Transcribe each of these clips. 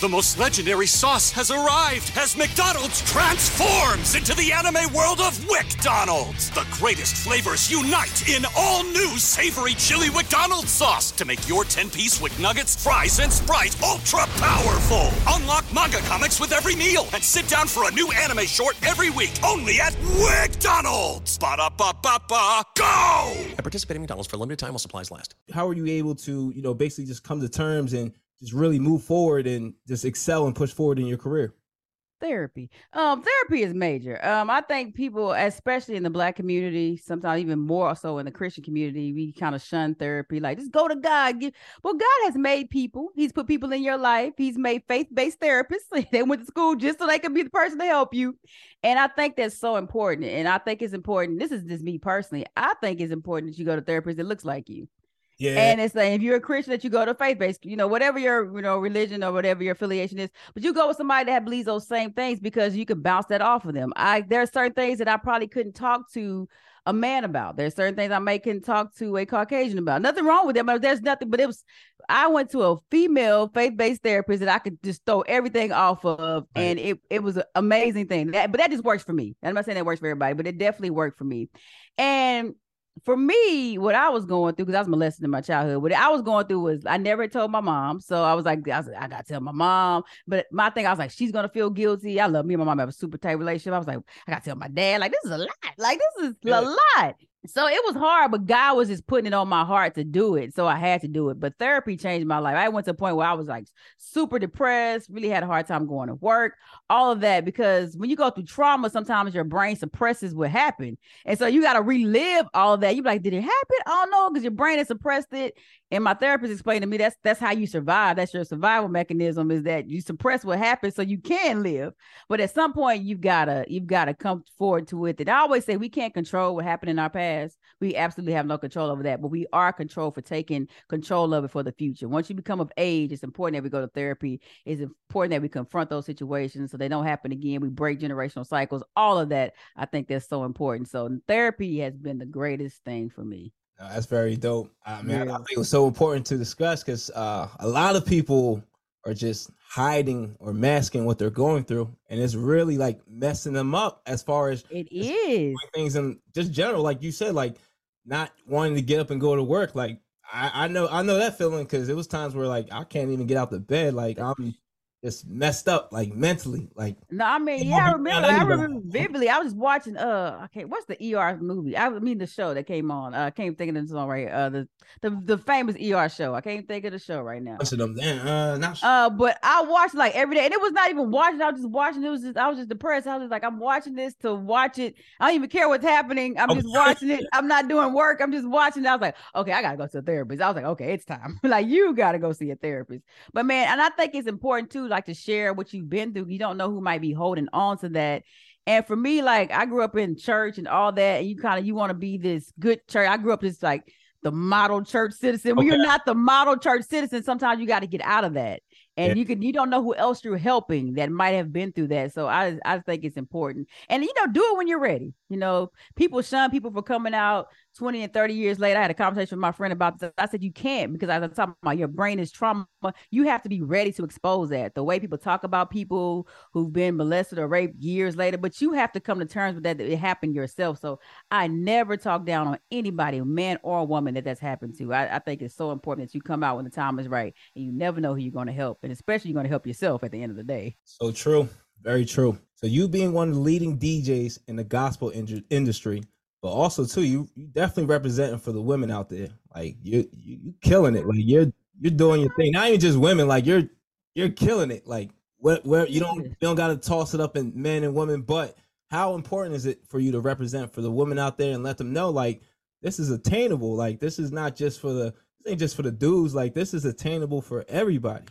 The most legendary sauce has arrived as McDonald's transforms into the anime world of WcDonald's. The greatest flavors unite in all new savory chili McDonald's sauce to make your 10-piece Wick Nuggets, fries, and Sprite ultra powerful. Unlock manga comics with every meal and sit down for a new anime short every week only at WcDonald's. Ba-da-ba-ba-ba, go! At participating in McDonald's for a limited time while supplies last. How are you able to, you know, basically just come to terms and just really move forward and just excel and push forward in your career? Therapy. Um, therapy is major. Um, I think people, especially in the black community, sometimes even more so in the Christian community, we kind of shun therapy. Like, just go to God. Give... Well, God has made people. He's put people in your life. He's made faith-based therapists. they went to school just so they could be the person to help you. And I think that's so important. And I think it's important. This is just me personally. I think it's important that you go to therapists that looks like you. Yeah. And it's like if you're a Christian that you go to faith based, you know, whatever your you know religion or whatever your affiliation is, but you go with somebody that believes those same things because you can bounce that off of them. I there are certain things that I probably couldn't talk to a man about. There's certain things I may can talk to a Caucasian about. Nothing wrong with them, but there's nothing. But it was I went to a female faith based therapist that I could just throw everything off of, Right. and it it was an amazing thing. That but that just works for me. I'm not saying that works for everybody, but it definitely worked for me. And for me, what I was going through, because I was molested in my childhood, what I was going through was I never told my mom. So I was like, I, was like, I gotta tell my mom. But my thing, I was like, she's gonna feel guilty. I love me and my mom have a super tight relationship. I was like, I gotta tell my dad, like, this is a lot. Like, this is Yeah. a lot. So it was hard, but God was just putting it on my heart to do it. So I had to do it. But therapy changed my life. I went to a point where I was like super depressed, really had a hard time going to work, all of that. Because when you go through trauma, sometimes your brain suppresses what happened. And so you got to relive all that. You be like, did it happen? I don't know, because your brain has suppressed it. And my therapist explained to me that's that's how you survive. That's your survival mechanism is that you suppress what happened so you can live. But at some point, you've gotta you've gotta come forward to it. And I always say we can't control what happened in our past. We absolutely have no control over that, but we are control for taking control of it for the future. Once you become of age, it's important that we go to therapy. It's important that we confront those situations so they don't happen again. We break generational cycles. All of that, I think that's so important. So therapy has been the greatest thing for me. No, that's very dope. I mean, I- I think it was so important to discuss because uh, a lot of people are just hiding or masking what they're going through, and it's really like messing them up as far as It is. things in just general, like you said, like not wanting to get up and go to work. Like I, I know, I know that feeling because it was times where like I can't even get out the bed. Like I'm just messed up, like mentally. Like No, I mean, yeah, I remember. I I need to- remember vividly. I was watching. Uh, okay, what's the ER movie? I mean, the show that came on. Uh, I can't think of the song right. Uh, the the the famous ER show. I can't think of the show right now. them, damn, uh, not. Uh, but I watched like every day, and it was not even watching. I was just watching. It was just I was just depressed. I was just like, I'm watching this to watch it. I don't even care what's happening. I'm just watching it. I'm not doing work. I'm just watching. It. I was like, okay, I gotta go to a therapist. I was like, okay, it's time. like you gotta go see a therapist. But man, and I think it's important too, like to share what you've been through. You don't know who might be holding on to that. And for me, like I grew up in church and all that, and you kind of you want to be this good church. I grew up just like the model church citizen. When you're not the model church citizen, sometimes you got to get out of that. And Yeah. you can you don't know who else you're helping that might have been through that. So I I think it's important. And you know, do it when you're ready. You know, people shun people for coming out 20 and 30 years later. I had a conversation with my friend about this. I said you can't because as I'm talking about your brain is trauma. You have to be ready to expose that. The way people talk about people who've been molested or raped years later, but you have to come to terms with that, that it happened yourself. So I never talk down on anybody, man or woman, that that's happened to. I, I think it's so important that you come out when the time is right, and you never know who you're going to help, and especially you're going to help yourself at the end of the day. So true. Very true. So you being one of the leading DJs in the gospel in- industry, but also too, you you definitely representing for the women out there. Like you you, you killing it. Like you're you're doing your thing. Not even just women. Like you're you're killing it. Like where where you don't you don't got to toss it up in men and women. But how important is it for you to represent for the women out there and let them know like this is attainable. Like this is not just for the this ain't just for the dudes. Like this is attainable for everybody.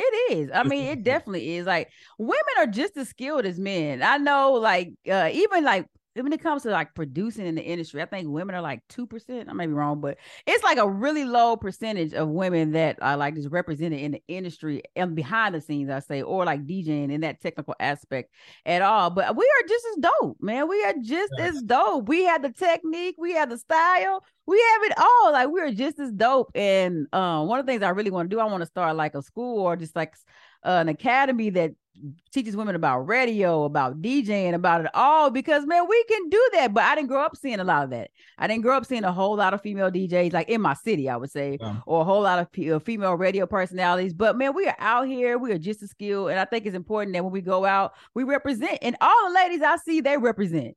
It is. I mean, it definitely is. Like women are just as skilled as men. I know, like, uh, even like when it comes to like producing in the industry, I think women are like two percent. I may be wrong, but it's like a really low percentage of women that are like just represented in the industry and behind the scenes, I say, or like DJing in that technical aspect at all. But we are just as dope, man. We are just as dope. We have the technique, we have the style, we have it all. Like we're just as dope. And um, one of the things I really want to do, I want to start like a school or just like uh, an academy that teaches women about radio, about DJing, about it all because man, we can do that. But I didn't grow up seeing a lot of that. I didn't grow up seeing a whole lot of female DJs like in my city, I would say, yeah. or a whole lot of p- uh, female radio personalities. But man, we are out here. We are just as skilled, and I think it's important that when we go out, we represent. And all the ladies I see, they represent.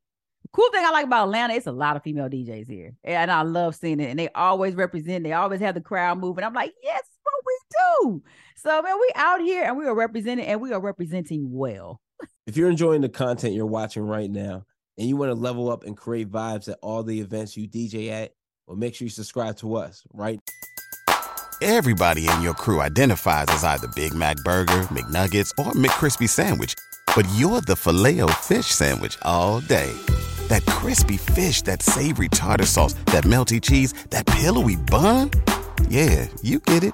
Cool thing I like about Atlanta, it's a lot of female DJs here, and I love seeing it. And they always represent. They always have the crowd moving. I'm like, yes, what we do. So man, we out here and we are representing and we are representing well. If you're enjoying the content you're watching right now and you want to level up and create vibes at all the events you DJ at, well, make sure you subscribe to us, right? Everybody in your crew identifies as either Big Mac Burger, McNuggets, or McCrispy Sandwich, but you're the filet fish Sandwich all day. That crispy fish, that savory tartar sauce, that melty cheese, that pillowy bun. Yeah, you get it